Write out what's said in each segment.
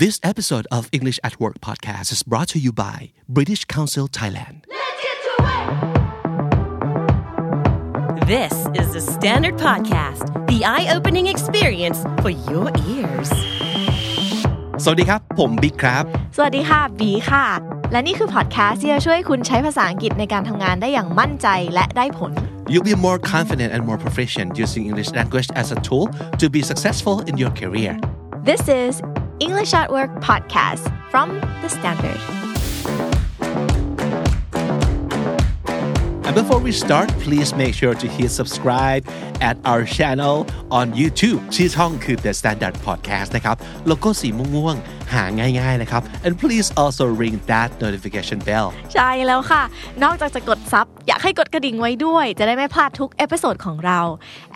This episode of English at Work podcast is brought to you by British Council Thailand. Let's get to it! This is the Standard Podcast, the eye opening experience for your ears. สวัสดีครับ ผมบิ๊กครับ สวัสดีค่ะ บีค่ะ และนี่คือพอดแคสต์ที่จะช่วยคุณใช้ภาษาอังกฤษในการทำงานได้อย่างมั่นใจและได้ผล You'll be more confident and more proficient using English language as a tool to be successful in your career. This is English at Work podcast from the Standard And before we start, please make sure to hit subscribe at our channel on YouTube ชื่อช่องคือ The Standard Podcast นะครับ โลโก้สีม่วงๆ หาง่ายๆนะครับ and please also ring that notification bell ใช่แล้วค่ะ นอกจากจะกดซับอยากให้กดกระดิ่งไว้ด้วย จะได้ไม่พลาดทุกเอพิโซดของเรา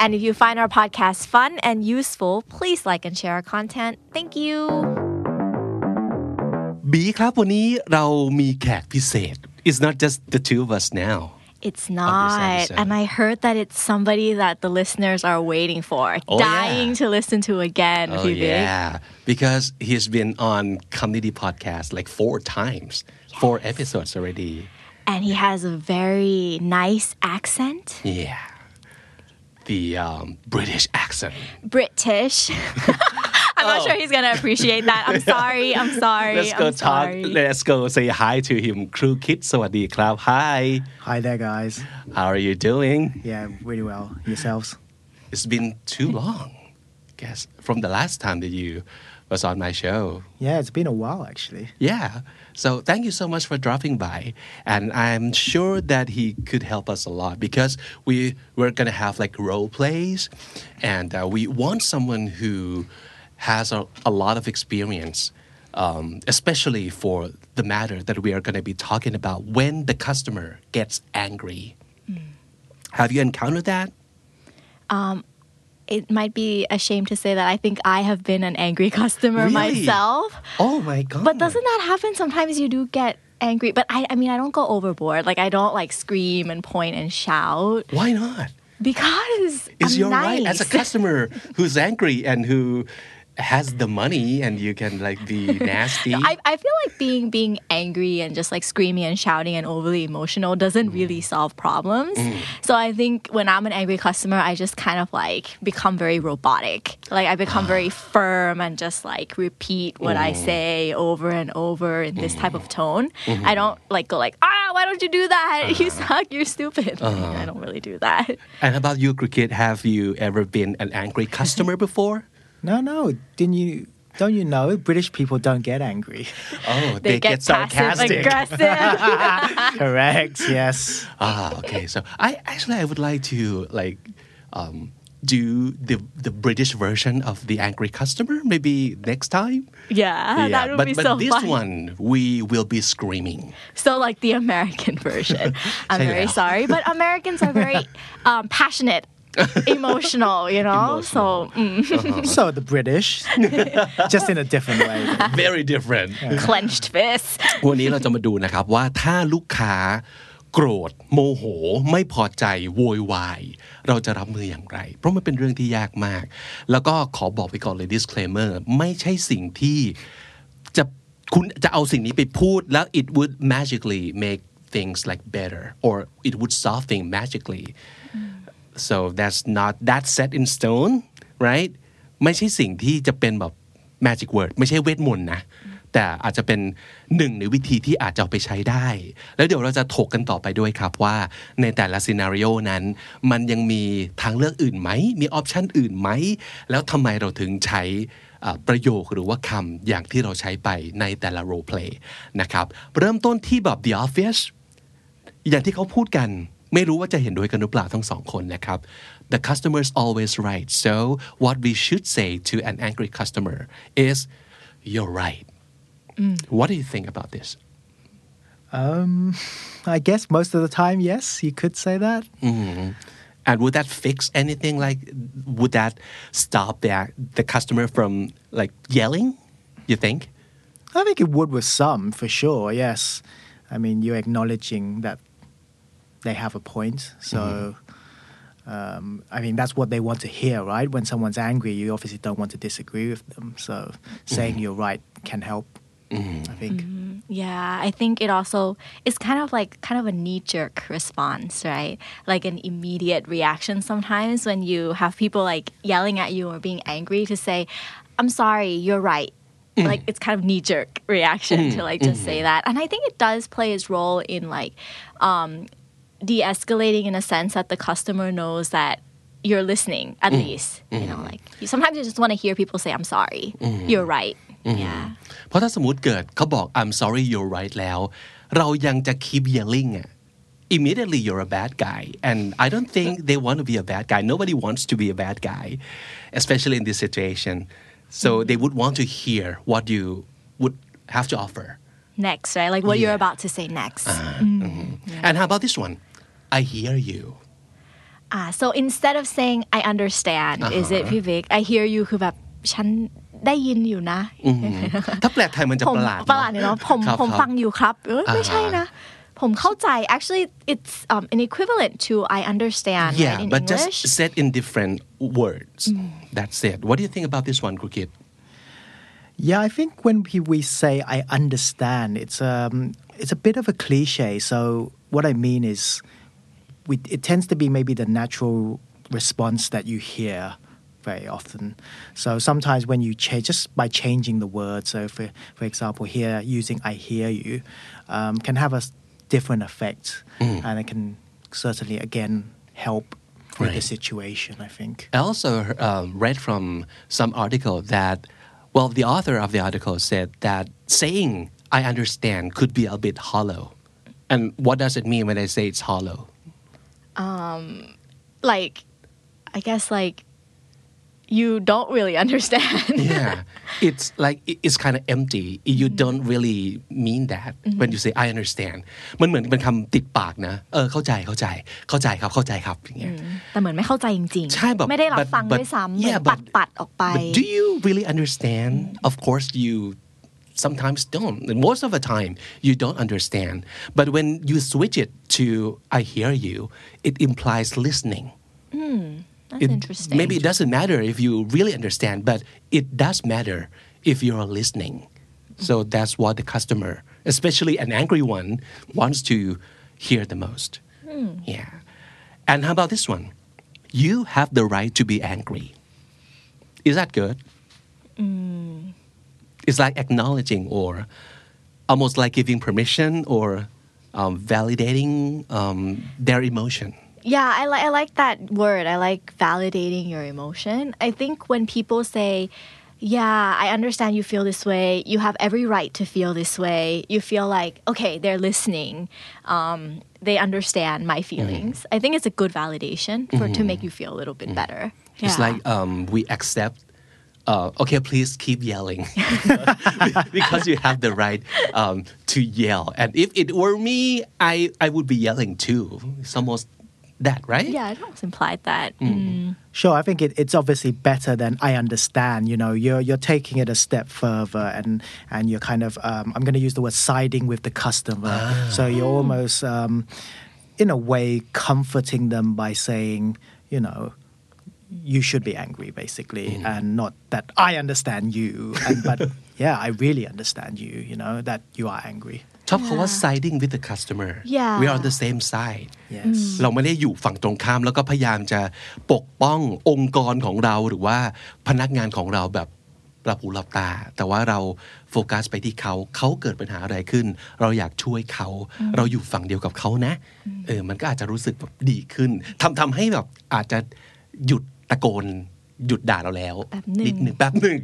and if you find our podcast fun and useful please like and share our content thank you บีครับวันนี้เรามีแขกพิเศษ It's not just the two of us now It's not. And I heard that it's somebody that the listeners are waiting for, Oh, dying yeah. to listen to again. Oh yeah because he's been on comedy podcast like four times four episodes already And he has a very nice accent. yeah the um, British accent British. I'm not sure he's gonna appreciate that. I'm sorry. I'm sorry. Oh. let's go I'm talk sorry. let's go say hi to him ครูคิดสวัสดีครับ hi Hi there, guys. how are you doing Yeah, really well. Yourselves? it's been too long I guess from the last time that you was on my show Yeah, it's been a while actually. Yeah. So thank you so much for dropping by. And I'm sure that he could help us a lot because we we're gonna have like role plays, and uh, we want someone who has a, a lot of experience, um, especially for the matter that we are gonna be talking about when the customer gets angry. Have you encountered that? It might be a shame to say that I think I have been an angry customer Really? myself. Oh my god! But doesn't that happen? Sometimes you do get angry. But I, I mean, I don't go overboard. Like I don't like scream and point and shout Why not? because Is I'm your nice. right as a customer who's angry and who has the money and you can like be nasty? I, I feel like being being angry and just like screaming and shouting and overly emotional doesn't mm. really solve problems. Mm. So I think when I'm an angry customer, I just kind of like become very robotic. Like I become very firm and just like repeat what I mm. say over and over in this type of tone. I mm-hmm. don't like go like, ah, why don't you do that? You uh-huh. suck, you're stupid. Uh-huh. I don't really do that. and about you, Krukit? Have you ever been an angry customer before? No, no, didn't you? Don't you know British people don't get angry? Oh, They, get, passive aggressive. Correct. Yes. ah, okay. So I actually I would like to like um, do the the British version of the angry customer maybe next time. yeah, that would but be but so this fun. one we will be screaming. So like the American version. I'm very sorry, but Americans are very um, passionate, emotional, you know. So mm, So the British, just in a different way. Very different. clenched fists. วันนี้เราจะมาดูนะครับว่าถ้าลูกค้าโกรธโมโหไม่พอใจโวยวายเราจะรับมืออย่างไร เพราะมันเป็นเรื่องที่ยากมาก แล้วก็ขอบอกไปก่อนเลย disclaimer ไม่ใช่สิ่งที่จะคุณจะเอาสิ่งนี้ไปพูดแล้ว it would magically make things like better or it would solve things magically so that's not that set in stone right ไม่ใช่สิ่งที่จะเป็นแบบ magic word ไม่ใช่เวทมนต์นะ แต่อาจจะเป็นหนึ่งในวิธีที่อาจจะเอาไปใช้ได้ แล้วเดี๋ยวเราจะถกกันต่อไปด้วยครับว่าในแต่ละซีนารีโอนั้น มันยังมีทางเลือกอื่นไหม มีออปชันอื่นไหม แล้วทำไมเราถึงใช้ประโยคหรือว่าคำอย่างที่เราใช้ไปในแต่ละ role play นะครับ เริ่มต้นที่แบบ the obvious อย่างที่เขาพูดกัน ไม่รู้ว่าจะเห็นด้วยกันหรือเปล่าทั้งสองคนนะครับ the customer is always right so what we should say to an angry customer is you're right what do you think about this Um, I guess most of the time, yes, you could say that. and would that fix anything like would that stop the, the customer from like yelling you think I think it would with some for sure. Yes, I mean you're acknowledging that they have a point. So mm-hmm. Um, I mean, that's what they want to hear, right? When someone's angry, you obviously don't want to disagree with them. So mm-hmm. saying you're right can help. Mm-hmm. I think. Yeah, I think it also is kind of like kind of a knee jerk response, right? Like an immediate reaction sometimes when you have people like yelling at you or being angry to say, I'm sorry, you're right. Mm. Like it's kind of knee jerk reaction to mm. like just say that. And I think it does play its role in like um, de escalating in a sense that the customer knows that you're listening at least. You know, like you, sometimes you just want to hear people say, I'm sorry, you're right. Yeah. เพราะถ้าสมมติเกิดเขาบอก I'm sorry you're right แล้ว เรายังจะ keep yelling อะ immediately you're a bad guy and I don't think they want to be a bad guy nobody wants to be a bad guy especially in this situation so they would want to hear what you would have to offer Next, right? Like what you're Yeah. about to say next. and how about this one I hear you Ah, so instead of saying I understand, is it Vivek? I hear you คือแบบฉันได้ยินอยู่นะ ถ้าแปลไทยมันจะ ผม ประหลาด ประหลาดเนี่ยเนาะผม ครับ ผม ครับ ฟังอยู่ครับเอ้ยไม่ใช่นะ ผมเข้าใจ actually it's um, an equivalent to I understand yeah right, in but English just said in different words that's it what do you think about this one Krukit Yeah, I think when we we say I understand, it's um it's a bit of a cliche. So what I mean is, we, it tends to be maybe the natural response that you hear very often. So sometimes when you change, just by changing the word, so for for example, here using "I hear you" um, can have a different effect, and it can certainly again help with the situation. I think. I also um, read from some article that, well, the author of the article said that saying "I understand" could be a bit hollow. And what does it mean when I say it's hollow? um, like I guess like you don't really understand. yeah, it's like it's kind of empty. You mm-hmm. don't really mean that mm-hmm. when you say I understand. มันเหมือนเป็นคำติดปากนะเออเข้าใจเข้าใจเข้าใจครับเข้าใจครับอย่างเงี้ยแต่เหมือนไม่เข้าใจจริงๆใช่แบบไม่ได้รับฟังด้วยซ้ำปัดปัดออกไป Do you really understand? Of course you sometimes don't. Most of the time, you don't understand. But when you switch it to "I hear you," it implies listening. Hmm, that's It- interesting Maybe it doesn't matter if you really understand, but it does matter if you're listening. So that's what the customer, especially an angry one, wants to hear the most. Hmm. Yeah. And how about this one? You have the right to be angry. Is that good? Hmm. It's like acknowledging or almost like giving permission or um, validating um, their emotion. Yeah, I like I like that word. I like validating your emotion. I think when people say, "Yeah, I understand you feel this way. You have every right to feel this way." You feel like, okay, they're listening. Um, they understand my feelings. I think it's a good validation for to make you feel a little bit better. It's like um, we accept. Uh, okay, please keep yelling because you have the right um, to yell. And if it were me, I I would be yelling too. It's almost that, right? yeah, it almost implied that. Mm. Sure, I think it, it's obviously better than I understand. You know, you're you're taking it a step further, and and you're kind of um, I'm going to use the word siding with the customer. So you're almost, um, in a way, comforting them by saying, you know, you should be angry, basically, and not that I understand you. And, but yeah, I really understand you. You know that you are angry. ชอบคาว่า siding with the customer Yeah. we are on the same side Yes. เราไม่ได้อยู่ฝั่งตรงข้ามแล้วก็พยายามจะปกป้ององค์กรของเราหรือว่าพนักงานของเราแบบหลับหูหลับตา แต่ว่าเราโฟกัสไปที่เขา เขาเกิดปัญหาอะไรขึ้น เราอยากช่วยเขา เราอยู่ฝั่งเดียวกับเขานะ เออ มันก็อาจจะรู้สึกแบบดีขึ้นทำทำให้แบบอาจจะหยุด ตะโกนหยุดด่าเราแล้วนิดหนึ่งแป๊บหนึ่ง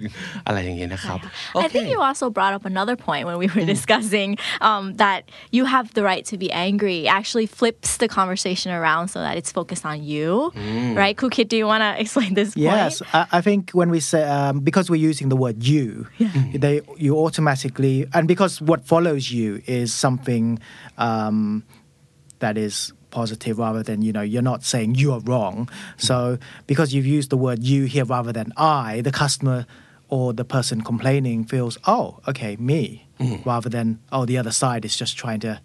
อะไรอย่างเงี้ยนะครับ I think you also brought up another point when we were hmm. discussing um, that you have the right to be angry. Actually flips the conversation around so that it's focused on you hmm. right? Krukit do you want to explain this point? Yes I, I think when we say um, because we're using the word you hmm. they you automatically and because what follows you is something um, that is positive rather than you know you're not saying you are wrong. So because you've used the word "you" here rather than "I," the customer or the person complaining feels oh okay me mm. rather than oh the other side is just trying to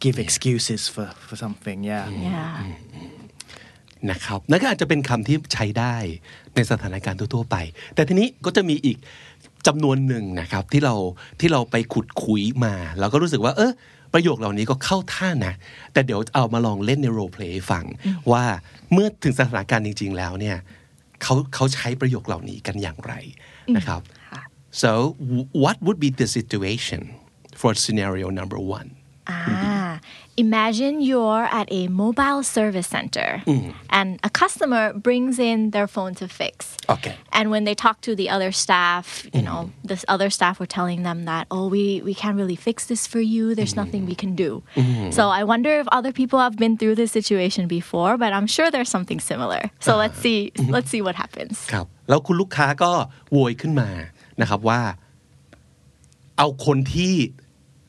give excuses for for something. Yeah. Yeah. Mm, mm, นะครับนั่นก็อาจจะเป็นคำที่ใช้ได้ในสถานการณ์ทั่วๆไป แต่ทีนี้ก็จะมีอีกจำนวนหนึ่งนะครับที่เราที่เราไปขุดคุยมาแล้วก็รู้สึกว่า เออประโยคเหล่านี้ก็เข้าท่านะ แต่เดี๋ยวเอามาลองเล่นในโรลเพลย์ให้ฟัง ว่าเมื่อถึงสถานการณ์จริง ๆ แล้วเนี่ยเขาเขาใช้ประโยคเหล่านี้กันอย่างไรนะครับ so what would be the situation for scenario number one Ah, imagine you're at a mobile service center and a customer brings in their phone to fix. Okay. And when they talk to the other staff, you know, this other staff were telling them that, oh, we, we can't really fix this for you. There's nothing we can do. So I wonder if other people have been through this situation before, but I'm sure there's something similar. So let's see let's see what happens. ครับแล้วคุณลูกค้าก็โวยขึ้นมานะครับว่า เอาคนที่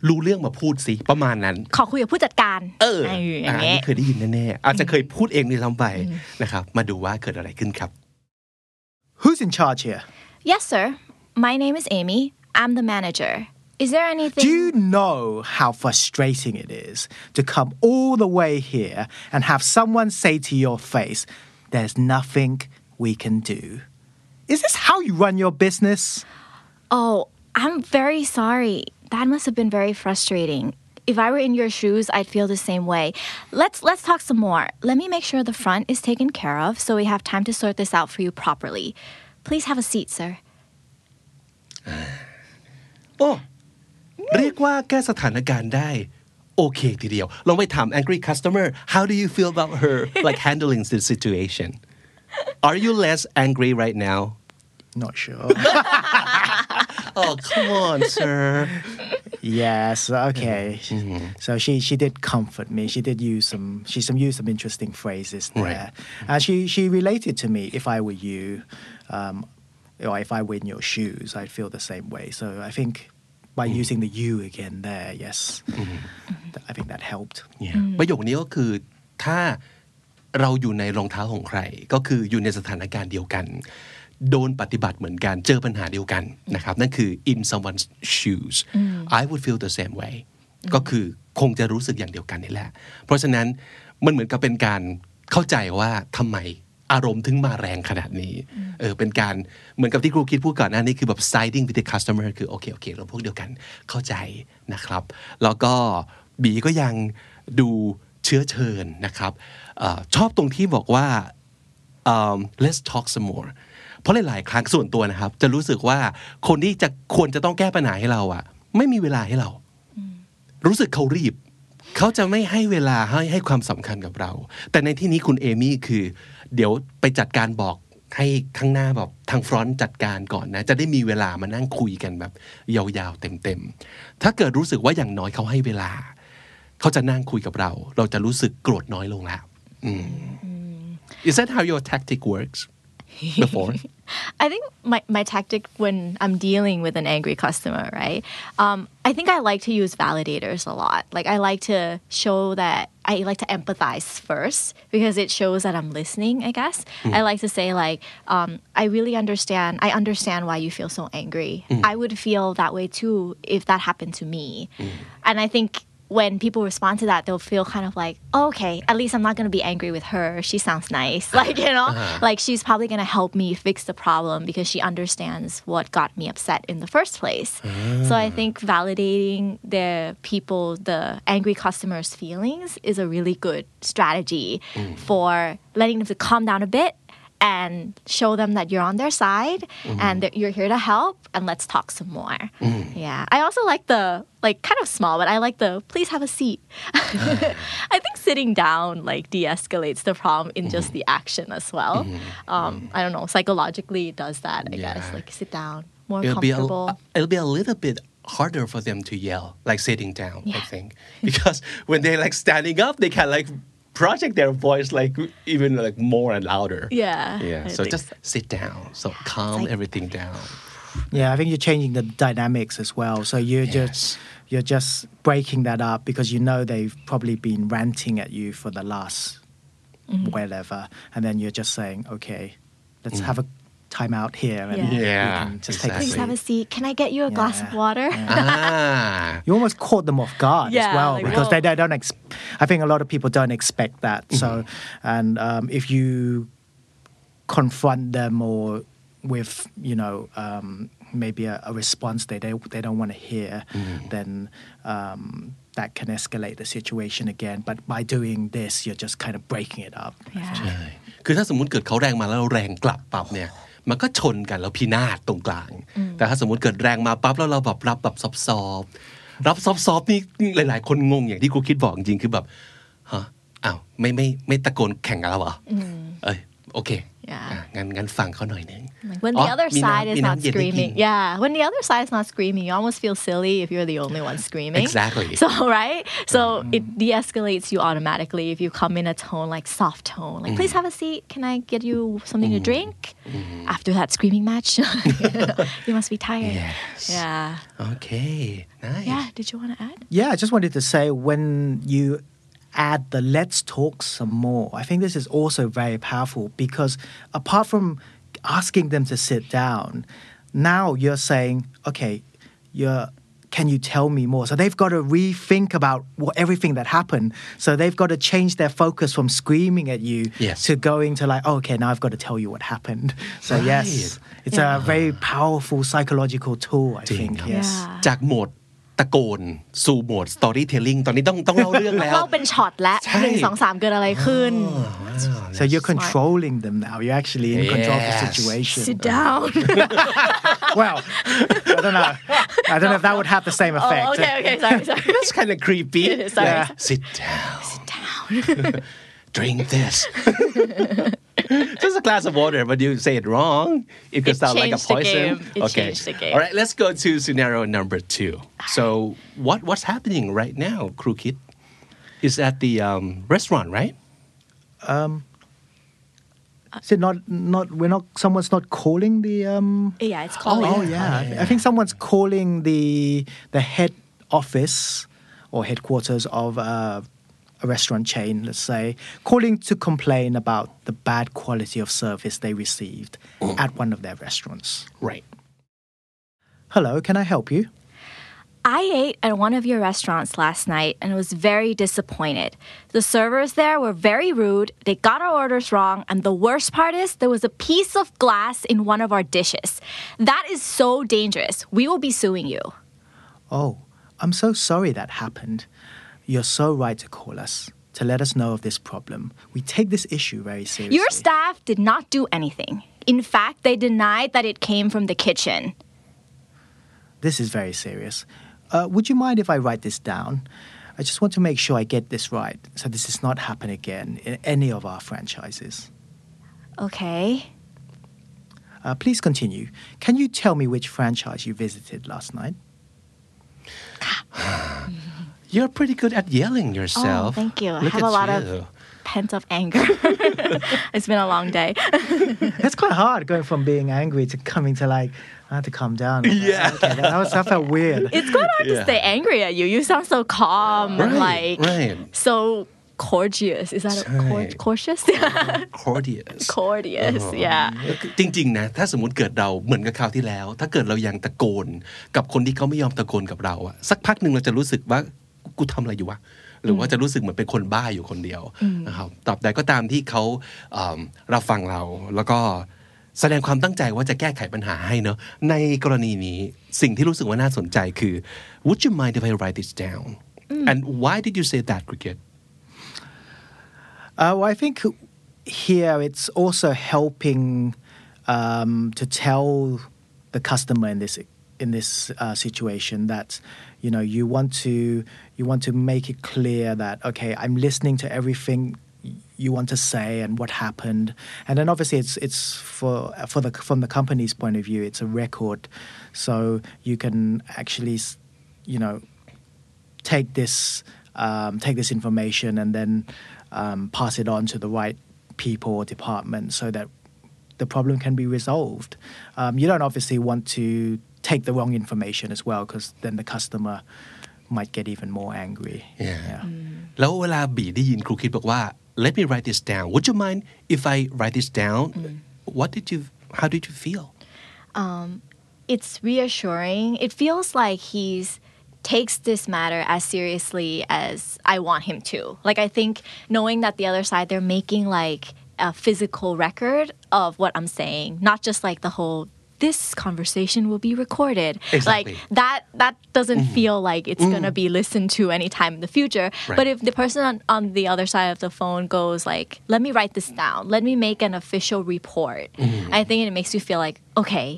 รู้เรื่องมาพูดสิประมาณนั้น ขอคุยกับผู้จัดการ เออออ่าย่างอันเงี้ยนี้เคยได้ยินแน่ๆอาจจะเคยพูดเองด้วยซ้ำไปนะครับ มาดูว่าเกิดอะไรขึ้นครับ Who's in charge here? Yes, sir. My name is Amy. I'm the manager. Is there anything? Do you know how frustrating it is to come all the way here and have someone say to your face, There's nothing we can do? Is this how you run your business? Oh, I'm very sorry. That must have been very frustrating. If I were in your shoes, I'd feel the same way. Let's let's talk some more. Let me make sure the front is taken care of so we have time to sort this out for you properly. Please have a seat, sir. โอ้เรียกว่าแก้สถานการณ์ได้ โอเคทีเดียว ลองไปถาม angry customer how do you feel about her like handling the situation are you less angry right now Not sure. oh come on sir yes, okay. So she she did comfort me. She did use some she some used some interesting phrases there. Right. And she she related to me if I were you, um, or if I were in your shoes, I'd feel the same way. So I think by using the you again there, yes, th- I think that helped. Yeah. ประโยคนี้ก็คือถ้าเราอยู่ในรองเท้าของใคร ก็คืออยู่ในสถานการณ์เดียวกัน โดนปฏิบัติเหมือนกัน เจอปัญหาเดียวกันนะครับ นั่นคือ in someone's shoes I would feel the same way ก็คือคงจะรู้สึกอย่างเดียวกันนี่แหละ เพราะฉะนั้นมันเหมือนกับเป็นการเข้าใจว่าทำไมอารมณ์ถึงมาแรงขนาดนี้ เออ เป็นการเหมือนกับที่ครูคิดพูดก่อนหน้านี้คือแบบ siding with the customer คือโอเค โอเค เราพวกเดียวกันเข้าใจนะครับ แล้วก็บีก็ยังดูเชื้อเชิญนะครับเออชอบตรงที่บอกว่า um, let's talk some more เพราะหลายๆครั้งส่วนตัวนะครับ จะรู้สึกว่าคนที่จะควรจะต้องแก้ปัญหาให้เราอะไม่มีเวลาให้เรา รู้สึกเขารีบ เขาจะไม่ให้เวลาให้ให้ความสำคัญกับเรา แต่ในที่นี้คุณเอมี่คือ เดี๋ยวไปจัดการบอกให้ข้างหน้าแบบทางฟรอนต์จัดการก่อนนะ จะได้มีเวลามานั่งคุยกันแบบ ยาวๆเต็มๆ ถ้าเกิดรู้สึกว่าอย่างน้อยเขาให้เวลา เขาจะนั่งคุยกับเรา เราจะรู้สึกโกรธน้อยลงแล้วอืม Is that how your tactic works before I think my, my tactic when I'm dealing with an angry customer, right? Um, I think I like to use validators a lot. Like I like to show that I like to empathize first because it shows that I'm listening, I guess. I like to say like, um, I really understand. I understand why you feel so angry. I would feel that way too if that happened to me. And I think when people respond to that, they'll feel kind of like, oh, okay, at least I'm not going to be angry with her. She sounds nice. Like, you know, uh-huh. like she's probably going to help me fix the problem because she understands what got me upset in the first place. So I mm. think validating the people, the angry customers' feelings is a really good strategy for letting them to calm down a bit and show them that you're on their side and that you're here to help and let's talk some more. Mm. Yeah. I also like the like kind of small, but I like the please have a seat. Ah. I think sitting down like de-escalates the problem in just mm-hmm. the action as well. Mm-hmm. Um, mm-hmm. I don't know, psychologically it does that, I guess. Like sit down, more it'll be, a, comfortable. it'll be a little bit harder for them to yell like sitting down i think because when they're like standing up they can like project their voice like even like more and louder yeah. yeah I so think just sit down so calm like- everything down Yeah, I think you're changing the dynamics as well. So you're Yes. just you're just breaking that up because you know they've probably been ranting at you for the last mm-hmm. whatever, and then you're just saying, okay, let's mm. have a time out here and Yeah. we Yeah, can just take a Please exactly. have a seat. Can I get you a glass of Yeah. water? ah you almost caught them off guard Yeah, as well like, because they, whoa. they don't ex- I think a lot of people don't expect that so Mm-hmm. and um, if you confront them or with you know um, maybe a, a response they, they they don't want to hear Mm-hmm. then um, that can escalate the situation again but by doing this you're just kind of breaking it up Yeah. ใช่ คือถ้าสมมุติเกิดเขาแรงมาแล้วเราแรงกลับปั๊บเนี่ย มันก็ชนกันแล้วพินาศตรงกลาง แต่ถ้าสมมติเกิดแรงมาปั๊บแล้วเราแบบรับแบบซอฟๆรับซอฟๆนี่หลาย ๆ คนงงอย่างที่ครูคิดบอกจริงๆคือแบบฮะอ้าวไม่ไม่ไม่ตะโกนแข่งกันแล้วเหรอเอ้ยโอเค Yeah. อ่ะงั้นงั้นฟังเขาหน่อยหนึง Like when อ๋ the อ other มีน้ำ side is มี not น้ำเย็นให้กิน screaming, yeah, when the other side is not screaming, you almost feel silly if you're the only one screaming. Exactly. So right, so it de-escalates you automatically if you come in a tone like soft tone, like please have a seat. Can I get you something to drink? After that screaming match, you must be tired. Yes. Yeah. โอเค nice Yeah. Did you want to add? Yeah, I just wanted to say when you add the let's talk some more, I think this is also very powerful because apart from asking them to sit down, now you're saying, okay, you're can you tell me more? So they've got to rethink about what, everything that happened. So they've got to change their focus from screaming at you Yes. to going to like, oh, okay, now I've got to tell you what happened. So yes, Right. it's a very powerful psychological tool, I think. Ding. Yes. Yeah. จากโหมด ตะโกนสู่โหมด storytelling ตอนนี้ต้องต้องเล่าเรื่องแล้วเล่าเป็นช็อตและใช่หนึ่งสองสามเกิดอะไรขึ้น So you're controlling them now. You're actually in control of the Yes. situation. Sit down. Well, I don't know. I don't know if that would have the same effect. oh, okay, okay. Sorry, sorry. That's kind of creepy Sorry. Yeah. sit down sit down drink this just a glass of water but you say it wrong it could It sound like a changed the poison game. It okay changed the game. all right let's go to scenario number two so what what's happening right now Krukit is at the um, restaurant right Is it not not we're not someone's not calling the um Yeah, it's calling. Oh yeah. I think someone's calling the the head office or headquarters of uh, a restaurant chain, let's say, calling to complain about the bad quality of service they received mm. at one of their restaurants. right Hello, can I help you? I ate at one of your restaurants last night and was very disappointed. The servers there were very rude, they got our orders wrong, and the worst part is there was a piece of glass in one of our dishes. That is so dangerous. We will be suing you. Oh, I'm so sorry that happened. You're so right to call us to let us know of this problem. We take this issue very seriously. Your staff did not do anything. In fact, they denied that it came from the kitchen. This is very serious. Uh, would you mind if I write this down? I just want to make sure I get this right so this does not happen again in any of our franchises. Okay. Uh, please continue. Can you tell me which franchise you visited last night? you're pretty good at yelling yourself Oh, thank you. I Look have a at lot you. of pent up anger. it's been a long day. It's quite hard going from being angry to coming to like, I had to calm down. Yeah. Okay, that, was, that felt weird. It's quite hard Yeah. to stay angry at you. You sound so calm and Right, like right. so courteous. Is that a cour- Right. courteous? courteous courteous. Yeah. จริงๆนะถ้าสมมติเกิดเราเหมือนกับคราวที่แล้ว ถ้าเกิดเรายังตะโกนกับคนที่เขาไม่ยอมตะโกนกับเราอะสักพักหนึ่งเราจะรู้สึกว่า กูทำอะไรอยู่วะหรือว่าจะรู้สึกเหมือนเป็นคนบ้าอยู่คนเดียวนะครับตราบใดก็ตามที่เขาเอิ่มรับฟังเรา แล้วก็แสดงความตั้งใจว่าจะแก้ไขปัญหาให้เนอะในกรณีนี้สิ่งที่รู้สึกว่าน่าสนใจคือ Would you mind if I write this down and why did you say that cricket Uh, well, I think here it's also helping um, to tell the customer in this in this uh, situation that you know you want to you want to make it clear that okay I'm listening to everything you want to say and what happened and then obviously it's it's for for the from the company's point of view it's a record so you can actually you know take this um, take this information and then um, pass it on to the right people or department so that the problem can be resolved. Um, you don't obviously want to take the wrong information as well because then the customer might get even more angry. Yeah. แล้วเวลาบีได้ยินครูคิดบอกว่า let me write this down would you mind if I write this down what did you how did you feel it's reassuring. It feels like he's takes this matter as seriously as I want him to. Like I think knowing that the other side they're making like a physical record of what I'm saying, not just like the whole this conversation will be recorded. Exactly. Like that that doesn't mm-hmm. feel like it's gonna mm-hmm. be listened to anytime in the future. Right. But if the person on, on the other side of the phone goes like, let me write this down, let me make an official report, mm-hmm. I think it makes you feel like, okay,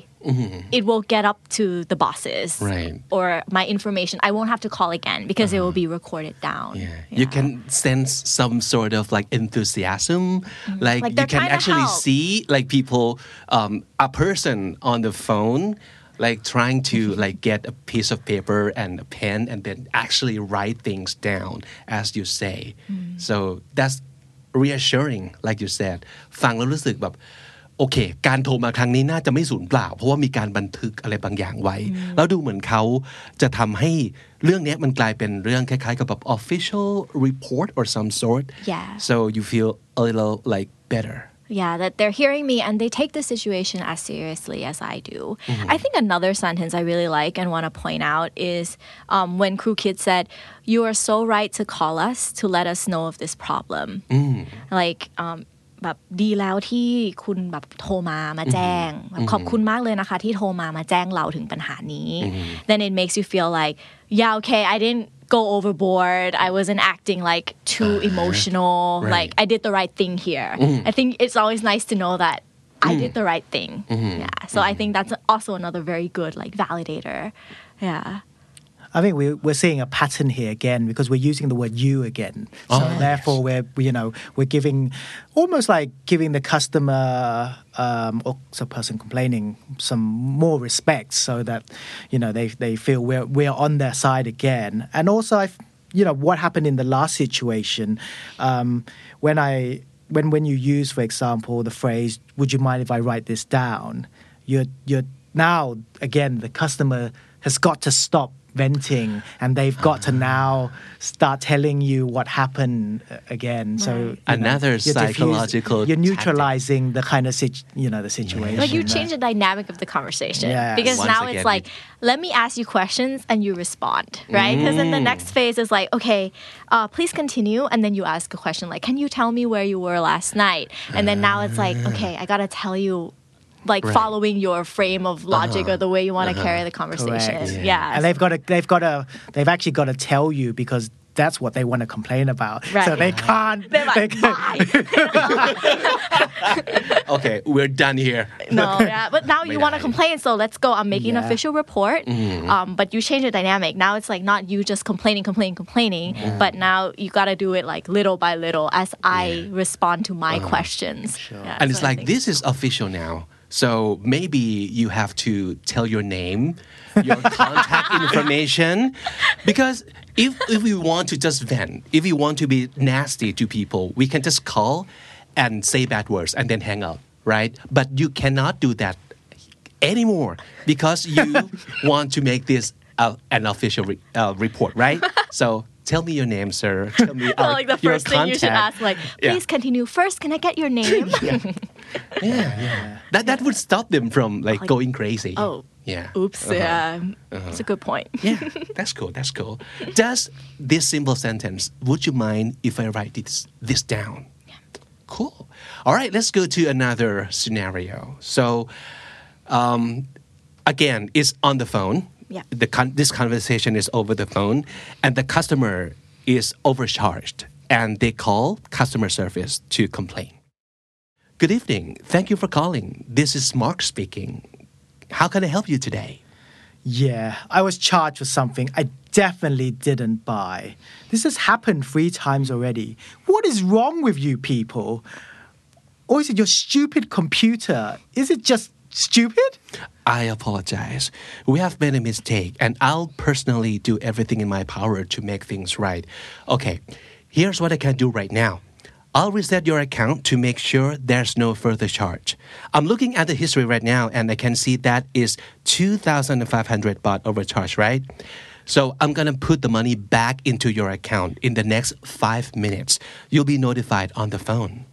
it will get up to the bosses. Right. Or my information. I won't have to call again because it will be recorded down. Yeah. You can sense some sort of like enthusiasm. Like, Like you they're can trying to actually help. see like people, um, a person on the phone, like trying to like get a piece of paper and a pen and then actually write things down as you say. So that's reassuring like you said ฟังแล้วรู้สึกแบบ โอเค การโทรมาครั้งนี้น่าจะไม่สูญเปล่า เพราะว่ามีการบันทึกอะไรบางอย่างไว้ แล้วดูเหมือนเขาจะทำให้เรื่องเนี้ยมันกลายเป็นเรื่องคล้ายๆกับแบบ official report or some sort Yeah. so you feel a little like better Yeah, that they're hearing me and they take the situation as seriously as I do. I think another sentence I really like and want to point out is um, when Crew Kid said, You are so right to call us to let us know of this problem. Like, um, แบบดีแล้วที่คุณแบบโทรมามาแจ้งแบบขอบคุณมากเลยนะคะ ที่โทรมามาแจ้งเราถึงปัญหานี้ then it makes you feel like yeah okay I didn't go overboard I wasn't acting like too emotional right. like I did the right thing here. I think it's always nice to know that I did the right thing. Yeah. So I think that's also another very good like validator. Yeah. I think we're, we're seeing a pattern here again because we're using the word you again. So therefore, we're you know we're giving almost like giving the customer um, or the person complaining some more respect so that you know they, they feel we're we're on their side again. And also, I you know what happened in the last situation um, when I when when you use, for example, the phrase "Would you mind if I write this down?" You're you're now again the customer has got to stop venting and they've got to now start telling you what happened uh, again. So you know, Another you're diffuse- psychological you're tactic. neutralizing the kind of situ- you know the situation. Like you change the dynamic of the conversation. Yes. because Once now again, it's like let me ask you questions and you respond right? Because then the next phase is like okay uh, please continue and then you ask a question like can you tell me where you were last night? And then now it's like okay I gotta tell you like Right. following your frame of logic uh-huh. or the way you want to uh-huh. carry the conversation Correct. yeah, and they've got to they've got to they've actually got to tell you because that's what they want to complain about so Right. they can't They're they can't- okay we're done here no, yeah. But now you want to complain, so let's go. I'm making an official report. Mm-hmm. Um, but you change the dynamic. Now it's like not you just complaining, complaining, complaining, mm-hmm. but now you got to do it like little by little as I respond to my uh-huh. questions. Yeah, and it's like this is official now so maybe you have to tell your name your contact information because if, if we want to just vent if we want to be nasty to people we can just call and say bad words and then hang up right? But you cannot do that anymore because you want to make this uh, an official re- uh, report right? So tell me your name sir tell me our- like the first thing you should ask, like, Yeah. please continue. First, can I get your name? Yeah. yeah. yeah, That that would stop them from like, going crazy. Oh. yeah. Oops. Yeah, it's a good point. Yeah, that's cool. That's cool. Does this simple sentence? Would you mind if I write this this down? Yeah. Cool. All right. Let's go to another scenario. So, um, again, it's on the phone. Yeah. The con- this conversation is over the phone, and the customer is overcharged, and they call customer service to complain. Good evening. Thank you for calling. This is Mark speaking. How can I help you today? Yeah, I was charged with something I definitely didn't buy. This has happened three times already. What is wrong with you people? Or is it your stupid computer? Is it just stupid? I apologize. We have made a mistake, and I'll personally do everything in my power to make things right. Okay, here's what I can do right now. I'll reset your account to make sure there's no further charge. I'm looking at the history right now, and I can see that is 2,500 baht overcharge, right? So I'm gonna put the money back into your account in the next five minutes. You'll be notified on the phone.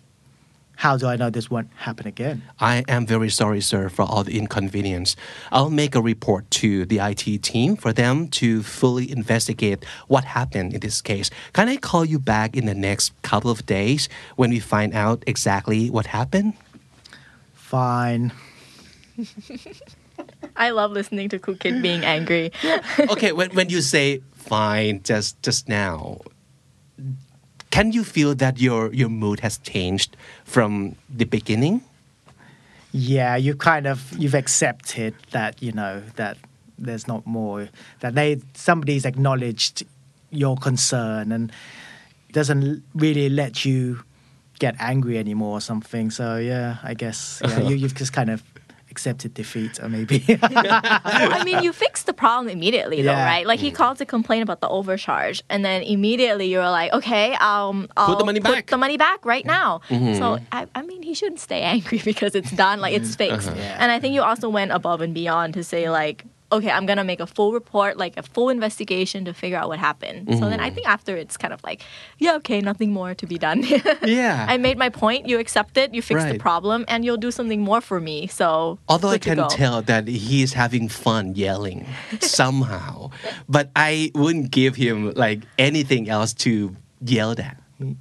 How do I know this won't happen again? I am very sorry, sir, for all the inconvenience. I'll make a report to the IT team for them to fully investigate what happened in this case. Can I call you back in the next couple of days when we find out exactly what happened? Fine. I love listening to Cool Kid being angry. okay, when, when you say fine just just now, can you feel that your your mood has changed from the beginning? Yeah, you kind of you've accepted that you know that there's not more that they somebody's acknowledged your concern and doesn't really let you get angry anymore or something. So yeah, I guess yeah, you, you've just kind of accepted defeat or maybe. I mean, you fixed the problem immediately, though, right? Like he mm. called to complain about the overcharge, and then immediately you were like, "Okay, um, I'll the money back. the money back right now." Mm-hmm. So I, I mean, he shouldn't stay angry because it's done, like it's mm-hmm. fixed. Yeah. And I think you also went above and beyond to say like. Okay, I'm gonna make a full report, like a full investigation to figure out what happened. So then I mm-hmm. think after it's kind of like, yeah, okay, nothing more to be done. Yeah. I made my point. You accept it. You fixed the problem, and you'll do something more for me. So Although I good to can go. tell that he is having fun yelling somehow, but I wouldn't give him like anything else to yell at.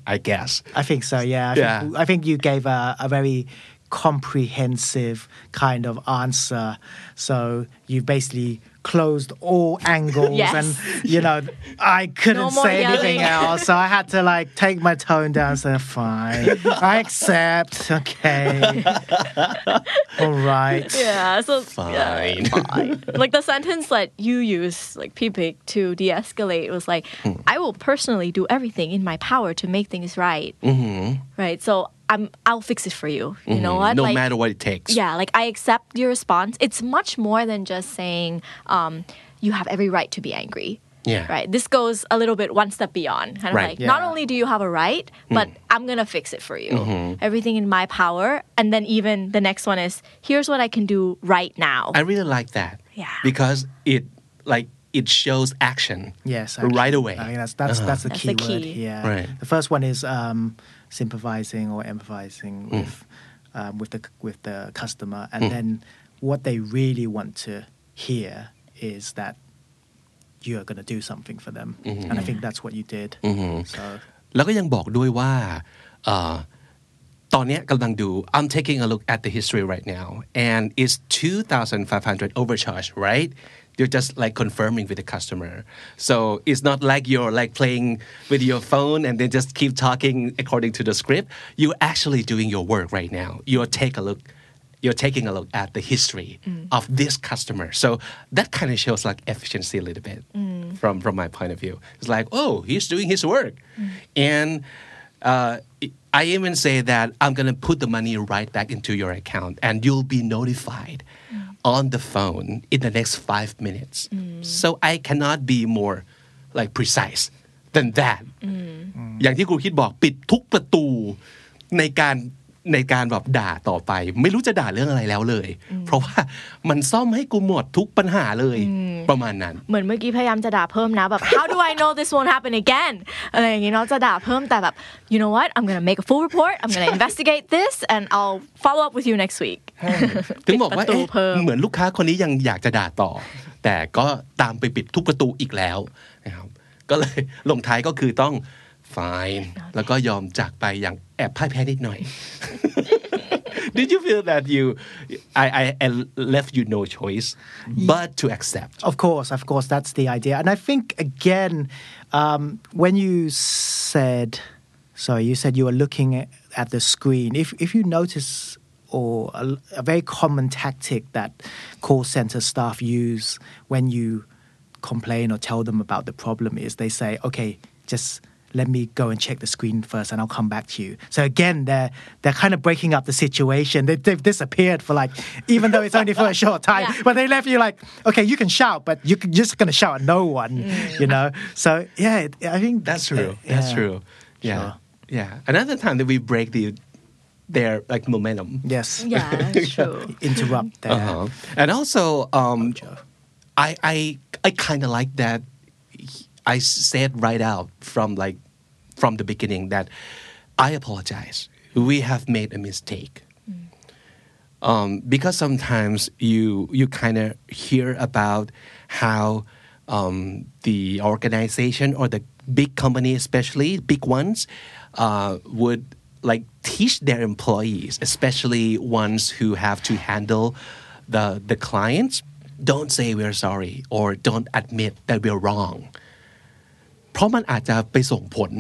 I guess. I think so. Yeah. I, Yeah. Think, I think you gave a, a very comprehensive kind of answer. So you've basically closed all angles Yes. and you know I couldn't No more say anything else so I had to like take my tone down and say fine I accept okay all right Yeah, so Fine. yeah, fine. like the sentence that you use, like PPIC, to de-escalate was like, Hmm. "I will personally do everything in my power to make things right." Mm-hmm. Right. So I'm, I'll fix it for you. You know what? No like, matter what it takes. Yeah, like I accept your response. It's much more than just saying um, you have every right to be angry. Yeah. Right. This goes a little bit one step beyond. Kind of Right. like not only do you have a right, but I'm gonna fix it for you. Mm-hmm. Everything in my power. And then even the next one is here's what I can do right now. I really like that. Yeah. Because it like it shows action. Yes, Right away. I mean that's that's that's the That's key the word key. here. Right. The first one is um, sympathizing or empathizing with um, with the with the customer, and then what they really want to hear is that you are going to do something for them, and I think that's what you did. So แล้วก็ยังบอกด้วยว่าเอ่อตอนเนี้ยกำลังดู I'm taking a look at the history right now and it's 2,500 overcharge right you're just like confirming with the customer. So it's not like you're like playing with your phone and then just keep talking according to the script. You're actually doing your work right now. You're take a look you're taking a look at the history mm. of this customer. So that kind of shows like efficiency a little bit mm. from from my point of view. It's like, oh, he's doing his work, mm. and uh, I even say that I'm gonna put the money right back into your account, and you'll be notified on the phone in the next five minutes. So I cannot be more like precise than that. อย่างที่ครูคิดบอกปิดทุกประตูในการ ในการแบบด่าต่อไป ไม่รู้จะด่าเรื่องอะไรแล้วเลย เพราะว่ามันซ่อมให้กูหมดทุกปัญหาเลยประมาณนั้น เหมือนเมื่อกี้พยายามจะด่าเพิ่มนะแบบ how do I know this won't happen again อะไรอย่างงี้เนาะจะด่าเพิ่มแต่แบบ you know what I'm gonna make a full report I'm gonna investigate this and I'll follow up with you next week ถึงบอกว่าปิดประตูเอ๊ะเพิ่มเหมือนลูกค้าคนนี้ยังอยากจะด่าต่อ แต่ก็ตามไปปิดทุกประตูอีกแล้วนะครับก็เลยลงท้ายก็คือต้อง fine แล้วก็ยอมจากไปอย่างแอบพ่ายแพ้นิดหน่อย Did you feel that you I, I, I left you no choice but to accept Of course, of course, that's the idea. And I think, again, um, when you said, sorry, you said you were looking at, at the screen. If, if you notice, or a, a very common tactic that call center staff use when you complain or tell them about the problem is they say, okay, just let me go and check the screen first and I'll come back to you. So again, they're they're kind of breaking up the situation. They, they've disappeared for like, even though it's only for a short time, Yeah. but they left you like, okay, you can shout, but you're just gonna shout at no one, you know. So yeah, I think That's true. uh, That's true. Yeah. Sure. Yeah. Another time that we break the their like momentum. Yes. yeah true Interrupt there. Uh-huh. And also, um, I I I kind of like that. I said right out from like from the beginning that I apologize we have made a mistake um, because sometimes you you kind of hear about how um, the organization or the big company, especially big ones, uh, would like teach their employees, especially ones who have to handle the the clients, don't say we're sorry or don't admit that we're wrong เพราะมันอาจจะไปส่งผล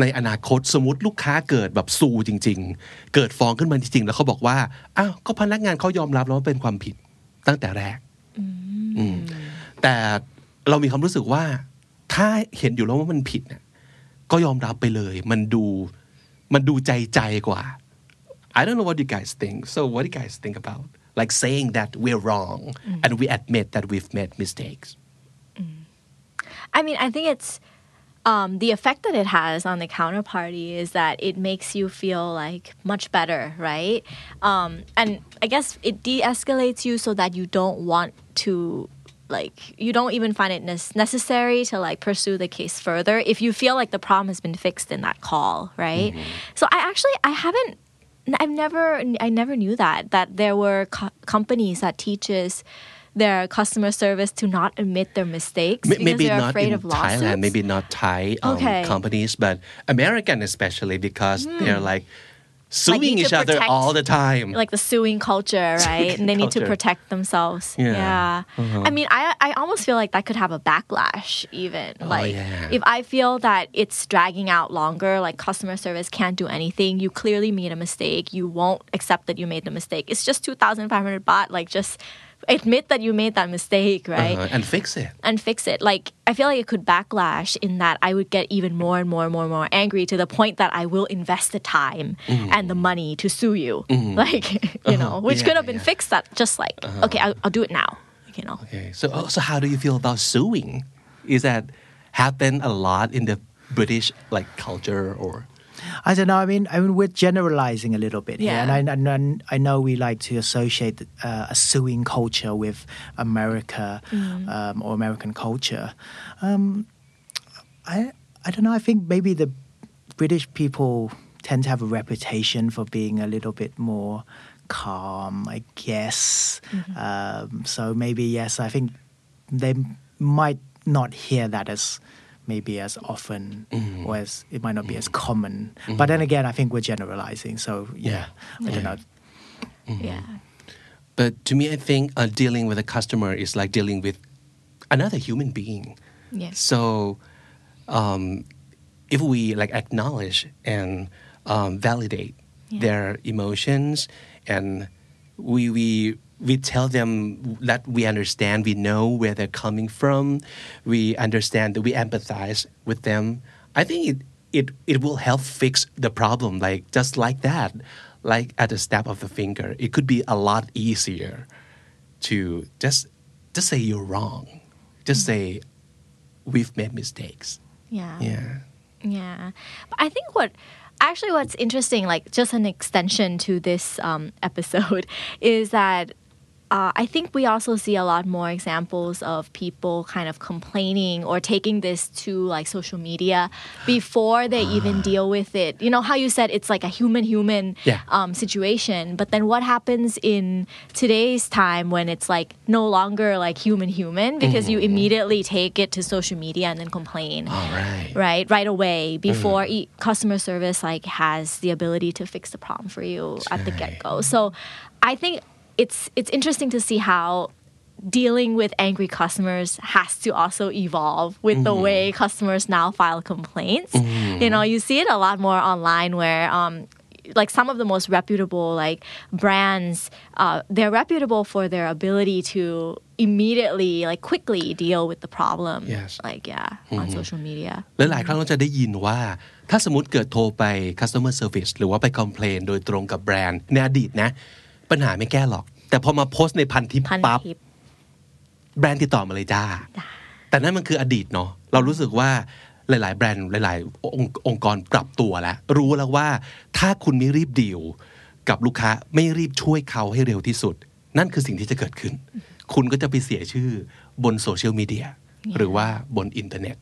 ในอนาคตสมมติลูกค้าเกิดแบบซูจริง ๆ เกิดฟ้องขึ้นมาจริงๆ แล้วเขาบอกว่าอ้าวก็พนักงานเขายอมรับแล้วว่าเป็นความผิดตั้งแต่แรกอืมแต่เรามีความรู้สึกว่า ถ้าเห็นอยู่แล้วว่ามันผิดเนี่ยก็ยอมรับไปเลย มันดูมันดูใจใจกว่า I don't know what you guys think so what do you guys think about like saying that we're wrong and we admit that we've made mistakes I mean, I think it's um, the effect that it has on the counterparty is that it makes you feel like much better, right? Um, and I guess it de-escalates you so that you don't want to like you don't even find it nes- necessary to like pursue the case further if you feel like the problem has been fixed in that call right so i actually i haven't i've never i never knew that that there were co- companies that teaches their customer service to not admit their mistakes M- because maybe they're not afraid in of lawsuits. Thailand, maybe not Thai um, Okay. companies, but American especially because they're like suing to each other protect- all the time. like the suing culture, right? and they need to protect themselves. Yeah. Uh-huh. I mean, I I almost feel like that could have a backlash even. like Oh, yeah. if I feel that it's dragging out longer, like customer service can't do anything, you clearly made a mistake, you won't accept that you made the mistake. It's just 2500 baht, like just admit that you made that mistake, right? Uh-huh, and fix it. and fix it. Like I feel like it could backlash in that I would get even more and more and more and more angry to the point that I will invest the time and the money to sue you. Like you know, which Yeah, could have been yeah. Uh-huh. fixed that just like okay, I'll, I'll do it now. You know. Okay, so oh, so how do you feel about suing? Is that happen a lot in the British like culture or? I don't know. I mean, I mean, we're generalizing a little bit here, Yeah. and I, and I- know we like to associate uh, a suing culture with America um, or American culture. Um, I I don't know. I think maybe the British people tend to have a reputation for being a little bit more calm, I guess. Um, so maybe yes, I think they might not hear that as maybe as often or as it might not be as common. But then again, I think we're generalizing. So yeah, I don't know. Yeah. But to me, I think uh, dealing with a customer is like dealing with another human being. Yes. So, um, if we like acknowledge and um, validate Yeah. their emotions, and we we we tell them that we understand, we know where they're coming from, we understand that we empathize with them. I think it it it will help fix the problem, like just like that, like at the snap of the finger. It could be a lot easier to just just say you're wrong, just say we've made mistakes. Yeah. Yeah. Yeah. But I think what actually what's interesting, like just an extension to this um, episode, is that uh, I think we also see a lot more examples of people kind of complaining or taking this to like social media before they even deal with it. You know how you said it's like a human human Yeah. um, situation, but then what happens in today's time when it's like no longer like human human because you immediately take it to social media and then complain All right. right right away before e- customer service like has the ability to fix the problem for you at the get go so i think it's it's interesting to see how dealing with angry customers has to also evolve with the way customers now file complaints you know you see it a lot more online where um like some of the most reputable like brands uh, they're reputable for their ability to immediately like quickly deal with the problem Yes. like yeah on social media และหลายครั้งเราจะได้ยินว่า ถ้าสมมติเกิดโทรไป customer service หรือว่าไป complain โดยตรงกับแบรนด์ในอดีตนะ ปัญหาไม่แก้หรอก แต่พอมาโพสต์ในพันทิปพันปั๊บทิปแบรนด์ติดต่อมาเลยจ้า แต่นั่นมันคืออดีตเนาะเรารู้สึกว่าหลาย ๆ แบรนด์หลาย ๆ องค์องค์กรปรับตัวแล้ว รู้แล้วว่าถ้าคุณไม่รีบดีลกับลูกค้าไม่รีบช่วยเขาให้เร็วที่สุด นั่นคือสิ่งที่จะเกิดขึ้น คุณก็จะไปเสียชื่อบนโซเชียลมีเดียหรือว่าบนอินเทอร์เน็ต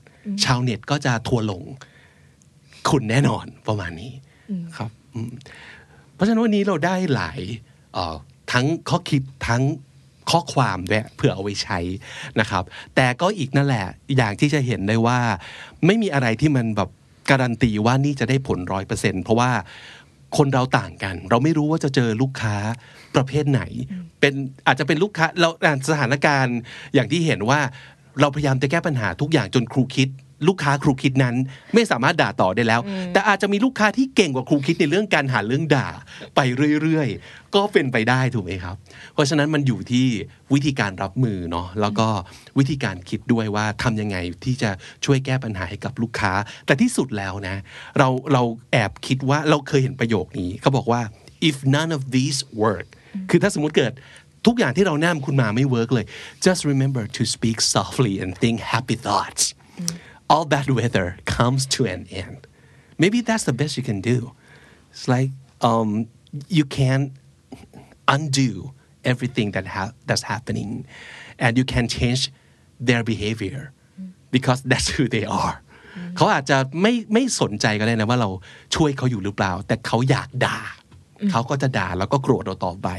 ชาวเน็ตก็จะทัวร์ลง คุณแน่นอนประมาณนี้ครับอืมเพราะฉะนั้นวันนี้เราได้หลายเอ่อ ทั้งข้อคิดทั้งข้อความด้วยเพื่อเอาไว้ใช้นะครับ แต่ก็อีกนั่นแหละอย่างที่จะเห็นได้ว่า ไม่มีอะไรที่มันแบบการันตีว่านี่จะได้ผลร้อยเปอร์เซ็นเพราะว่าคนเราต่างกัน เราไม่รู้ว่าจะเจอลูกค้าประเภทไหน เป็นอาจจะเป็นลูกค้าเราสถานการณ์อย่างที่เห็นว่าเราพยายามจะแก้ปัญหาทุกอย่างจนครูคิด ลูกค้าครูคิดนั้น ไม่สามารถด่าต่อได้แล้ว แต่อาจจะมีลูกค้าที่เก่งกว่าครูคิดในเรื่องการหาเรื่องด่าไปเรื่อยๆ ก็เป็นไปได้ถูกไหมครับ เพราะฉะนั้นมันอยู่ที่วิธีการรับมือเนาะแล้วก็วิธีการคิดด้วยว่าทำยังไงที่จะช่วยแก้ปัญหาให้กับลูกค้า แต่ที่สุดแล้วนะ เราเราแอบคิดว่าเราเคยเห็นประโยคนี้เขาบอกว่า if none of these work คือถ้าสมมติเกิดทุกอย่างที่เราแนมคุณมาไม่เวิร์กเลย just remember to speak softly and think happy thoughts all bad weather comes to an end maybe that's the best you can do it's like um, you can't undo everything that ha- that's happening and you can change their behavior because that's who they are เขาอาจจะไม่ไม่สนใจก็ได้นะว่าเราช่วยเขาอยู่หรือเปล่า แต่เขาอยากด่า เขาก็จะด่าแล้วก็โกรธเราต่อไป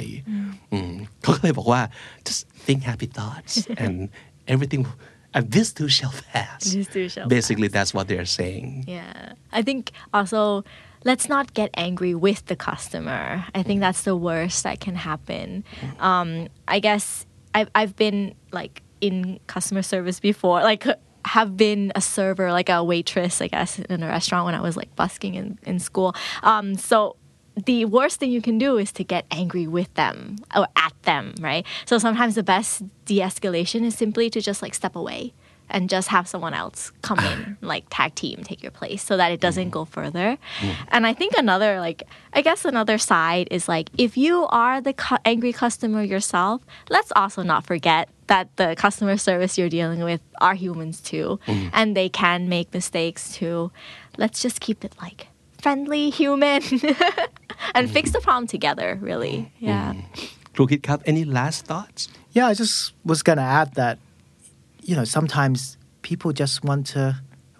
อืมเขาก็เลยบอกว่า just think happy thoughts and everything and this too shall pass This too shall basically that's what they're saying Yeah. I think also let's not get angry with the customer. I think that's the worst that can happen. Um, I guess I've, I've been like in customer service before, like have been a server, like a waitress, I guess, in a restaurant when I was like busking in, in school. Um, so the worst thing you can do is to get angry with them or at them, right? So sometimes the best de-escalation is simply to just like step away and just have someone else come in, like tag team, take your place, so that it doesn't mm. go further. Mm. And I think another, like, I guess another side is like, if you are the cu- angry customer yourself, let's also not forget that the customer service you're dealing with are humans too, mm. and they can make mistakes too. Let's just keep it like friendly, human, and fix the problem together. Really, yeah. ครูคิดครับ any last thoughts Yeah, I just was going to add that, you know, sometimes people just want to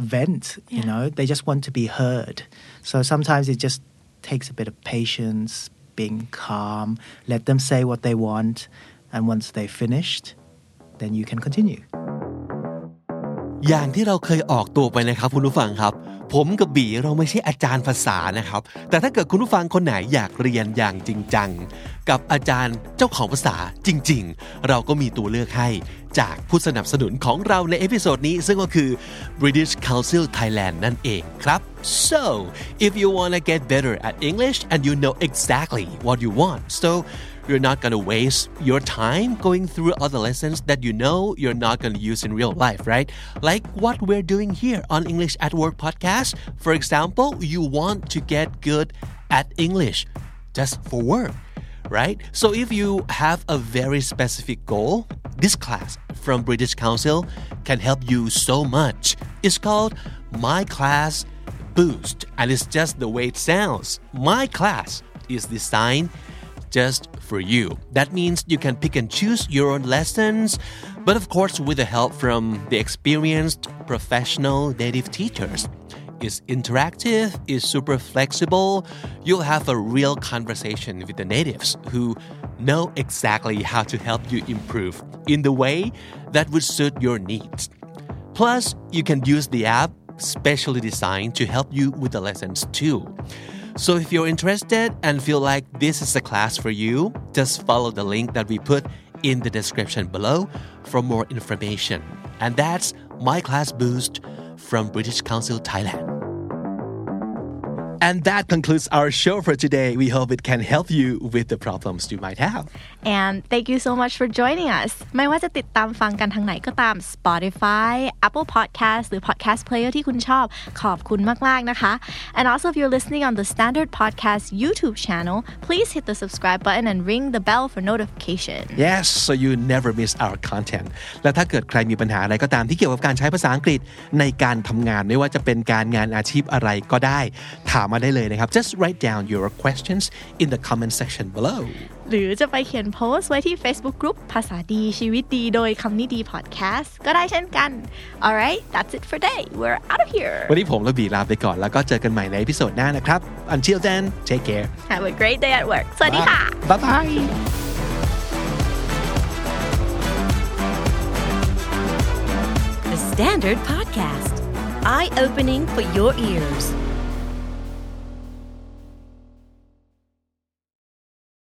vent, you know, they just want to be heard. So sometimes it just takes a bit of patience, being calm, let them say what they want. And once they're finished, then you can continue. อย่างที่เราเคยออกตัวไปนะครับคุณผู้ฟังครับ ผมกับบีเราไม่ใช่อาจารย์ภาษานะครับ แต่ถ้าเกิดคุณผู้ฟังคนไหนอยากเรียนอย่างจริงจัง กับอาจารย์เจ้าของภาษาจริง ๆ เราก็มีตัวเลือกให้จากผู้สนับสนุนของเราในเอพิโซดนี้ ซึ่งก็คือ British Council Thailand นั่นเองครับ so if you wanna get better at English and you know exactly what you want so you're not going to waste your time going through other lessons that you know you're not going to use in real life, right? Like what we're doing here on English at Work podcast. For example, you want to get good at English just for work, right? So if you have a very specific goal, this class from British Council can help you so much. It's called My Class Boost, and it's just the way it sounds. My class is designed just for you. That means you can pick and choose your own lessons, but of course, with the help from the experienced professional native teachers. It's interactive, it's super flexible. You'll have a real conversation with the natives who know exactly how to help you improve in the way that would suit your needs. Plus, you can use the app specially designed to help you with the lessons too. So if you're interested and feel like this is a class for you, just follow the link that we put in the description below for more information. And that's My Class Boost from British Council Thailand. And that concludes our show for today. We hope it can help you with the problems you might have. And thank you so much for joining us ไม่ว่าจะติดตามฟังกันทางไหนก็ตาม Spotify Apple Podcast หรือ Podcast Player ที่คุณชอบ ขอบคุณมาก ๆ นะคะ And also if you're listening on the Standard Podcast YouTube channel please hit the subscribe button and ring the bell for notification Yes so you never miss our content และถ้าเกิดใครมีปัญหาอะไรก็ตามที่เกี่ยวกับการใช้ภาษาอังกฤษในการทำงานไม่ว่าจะเป็นการงานอาชีพอะไรก็ได้ ถาม มาได้เลยนะครับ just write down your questions in the comment section below หรือจะไปเขียนโพสต์ไว้ที่ Facebook Group ภาษาดีชีวิตดีโดยคำนี้ดี podcast ก็ได้เช่นกัน alright that's it for today we're out of here วันนี้ผมและบีลาไปก่อนแล้วก็เจอกันใหม่ในพิโซดหน้านะครับ until then take care have a great day at work สวัสดีค่ะ bye bye The Standard Podcast, eye opening for your ears.